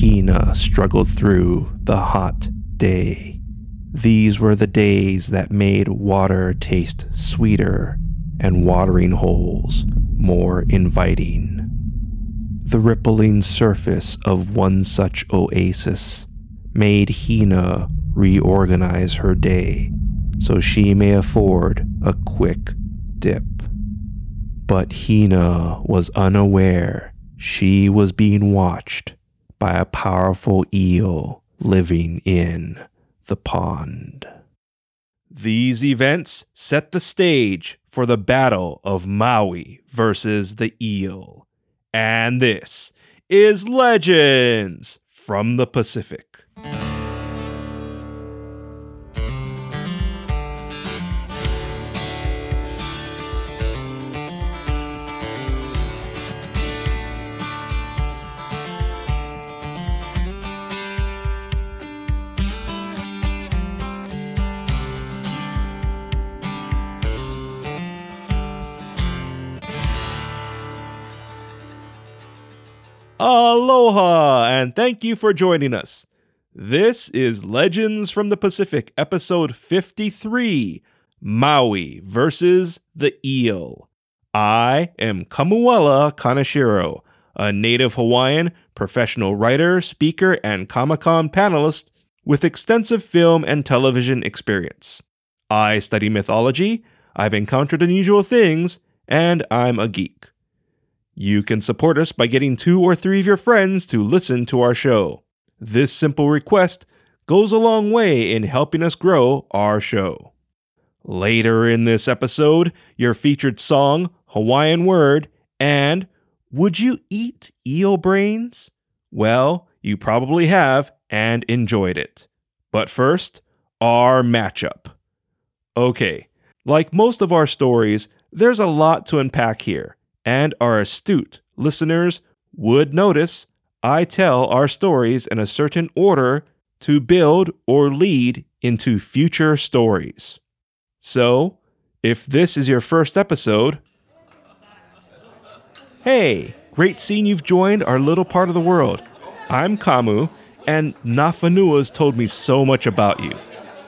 Hina struggled through the hot day. These were the days that made water taste sweeter and watering holes more inviting. The rippling surface of one such oasis made Hina reorganize her day so she may afford a quick dip. But Hina was unaware she was being watched by a powerful eel living in the pond. These events set the stage for the Battle of Maui versus the eel. And this is Legends from the Pacific. Aloha, and thank you for joining us. This is Legends from the Pacific, episode 53 Maui versus the Eel. I am Kamuela Kaneshiro, a native Hawaiian, professional writer, speaker, and Comic Con panelist with extensive film and television experience. I study mythology, I've encountered unusual things, and I'm a geek. You can support us by getting two or three of your friends to listen to our show. This simple request goes a long way in helping us grow our show. Later in this episode, your featured song, Hawaiian Word, and Would You Eat Eel Brains? Well, you probably have and enjoyed it. But first, our matchup. Okay, like most of our stories, there's a lot to unpack here and our astute listeners would notice I tell our stories in a certain order to build or lead into future stories. So, if this is your first episode, hey, great seeing you've joined our little part of the world. I'm Kamu, and Nafanua's told me so much about you.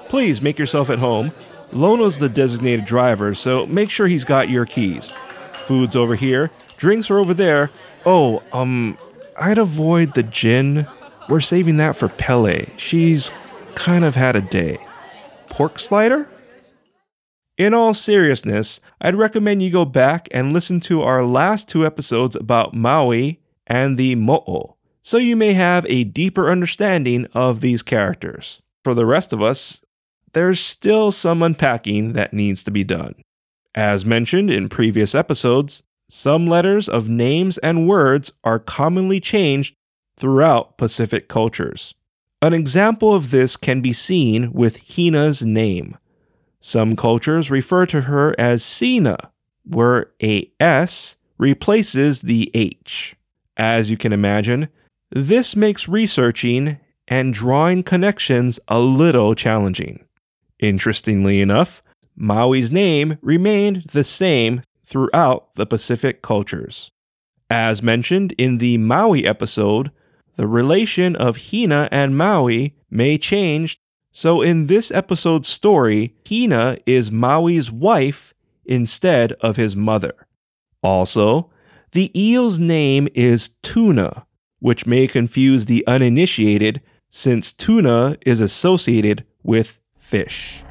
Please make yourself at home. Lono's the designated driver, so make sure he's got your keys. Food's over here. Drinks are over there. Oh, um, I'd avoid the gin. We're saving that for Pele. She's kind of had a day. Pork slider? In all seriousness, I'd recommend you go back and listen to our last two episodes about Maui and the Mo'o, so you may have a deeper understanding of these characters. For the rest of us, there's still some unpacking that needs to be done. As mentioned in previous episodes, some letters of names and words are commonly changed throughout Pacific cultures. An example of this can be seen with Hina's name. Some cultures refer to her as Sina, where a S replaces the H. As you can imagine, this makes researching and drawing connections a little challenging. Interestingly enough, Maui's name remained the same throughout the Pacific cultures. As mentioned in the Maui episode, the relation of Hina and Maui may change, so in this episode's story, Hina is Maui's wife instead of his mother. Also, the eel's name is Tuna, which may confuse the uninitiated since tuna is associated with fish.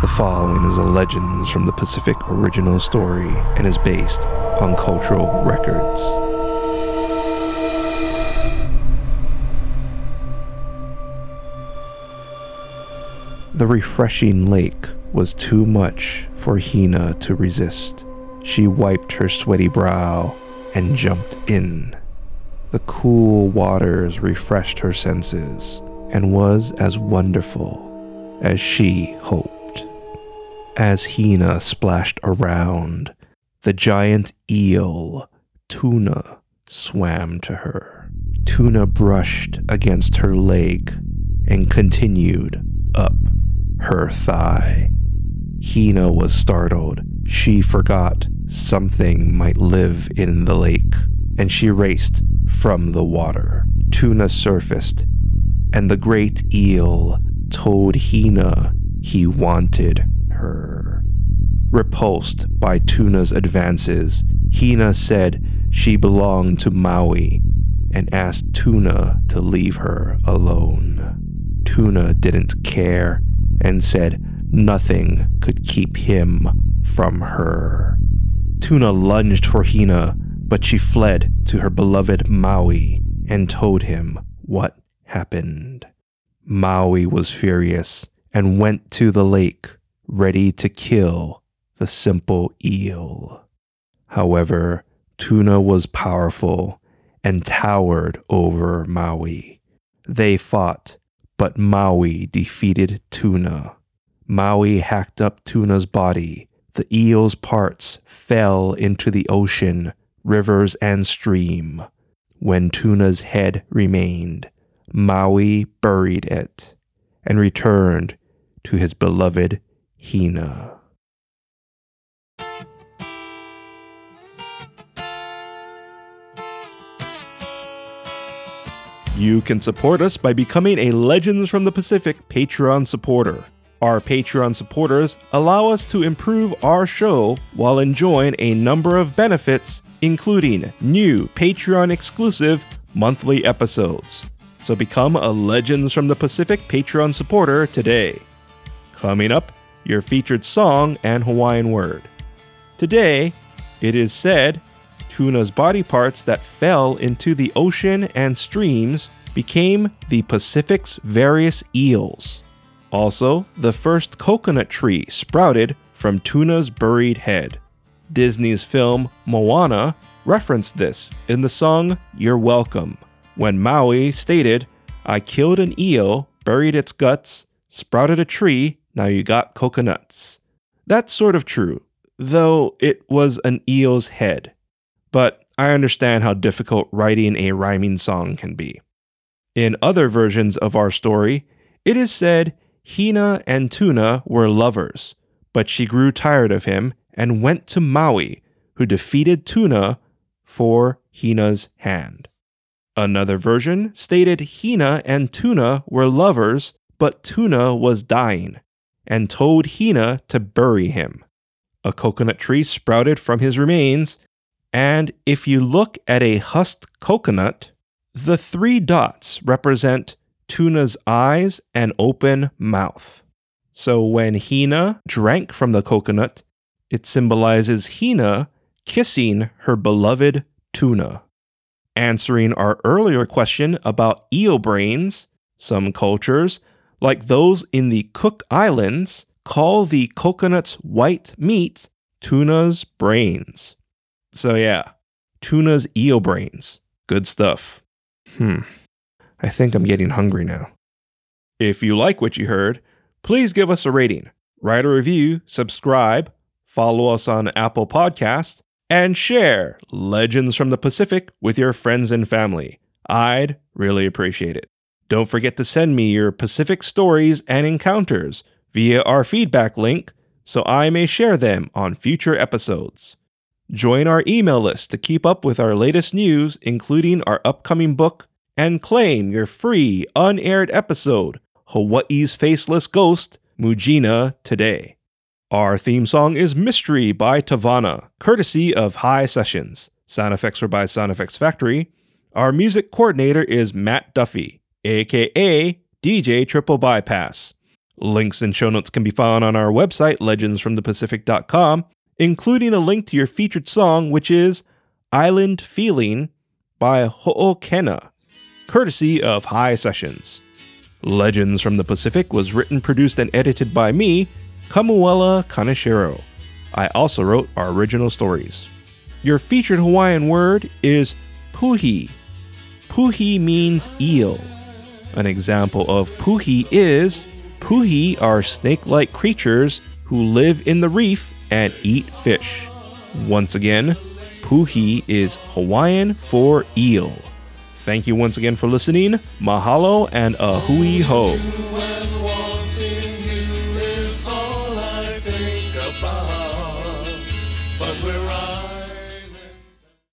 The following is a Legends from the Pacific original story and is based on cultural records. The refreshing lake was too much for Hina to resist. She wiped her sweaty brow and jumped in. The cool waters refreshed her senses and was as wonderful as she hoped. As Hina splashed around, the giant eel, Tuna, swam to her. Tuna brushed against her leg and continued up her thigh. Hina was startled. She forgot something might live in the lake, and she raced from the water. Tuna surfaced, and the great eel told Hina he wanted her. Repulsed by Tuna's advances, Hina said she belonged to Maui and asked Tuna to leave her alone. Tuna didn't care and said nothing could keep him from her. Tuna lunged for Hina, but she fled to her beloved Maui and told him what happened. Maui was furious and went to the lake, ready to kill the simple eel. However, Tuna was powerful and towered over Maui. They fought, but Maui defeated Tuna. Maui hacked up Tuna's body. The eel's parts fell into the ocean, rivers, and stream. When Tuna's head remained, Maui buried it and returned to his beloved Hina. You can support us by becoming a Legends from the Pacific Patreon supporter. Our Patreon supporters allow us to improve our show while enjoying a number of benefits, including new Patreon exclusive monthly episodes. So become a Legends from the Pacific Patreon supporter today. Coming up, your featured song and Hawaiian word. Today, it is said tuna's body parts that fell into the ocean and streams became the Pacific's various eels. Also, the first coconut tree sprouted from tuna's buried head. Disney's film Moana referenced this in the song You're Welcome, when Maui stated, I killed an eel, buried its guts, sprouted a tree, now you got coconuts. That's sort of true, though it was an eel's head but I understand how difficult writing a rhyming song can be. In other versions of our story, it is said Hina and Tuna were lovers, but she grew tired of him and went to Maui, who defeated Tuna for Hina's hand. Another version stated Hina and Tuna were lovers, but Tuna was dying and told Hina to bury him. A coconut tree sprouted from his remains, and if you look at a husked coconut, the three dots represent tuna's eyes and open mouth. So when Hina drank from the coconut, it symbolizes Hina kissing her beloved tuna. Answering our earlier question about eel brains, some cultures, like those in the Cook Islands, call the coconut's white meat tuna's brains. So yeah, tuna's eel brains. Good stuff. Hmm. I think I'm getting hungry now. If you like what you heard, please give us a rating, write a review, subscribe, follow us on Apple Podcasts, and share Legends from the Pacific with your friends and family. I'd really appreciate it. Don't forget to send me your Pacific stories and encounters via our feedback link so I may share them on future episodes. Join our email list to keep up with our latest news, including our upcoming book, and claim your free unaired episode, Hawaii's Faceless Ghost, Mujina, today. Our theme song is Mystery by Tavana, courtesy of High Sessions. Sound effects are by Sound Effects Factory. Our music coordinator is Matt Duffy, aka DJ Triple Bypass. Links and show notes can be found on our website, legendsfromthepacific.com, including a link to your featured song, which is Island Feeling by Ho'okena, courtesy of High Sessions. Legends from the Pacific was written, produced, and edited by me, Kamuela Kaneshiro. I also wrote our original stories. Your featured Hawaiian word is puhi. Puhi means eel. An example of puhi is puhi are snake like creatures who live in the reef and eat fish. Once again, puhi is Hawaiian for eel. Thank you once again for listening. Mahalo and a hui ho.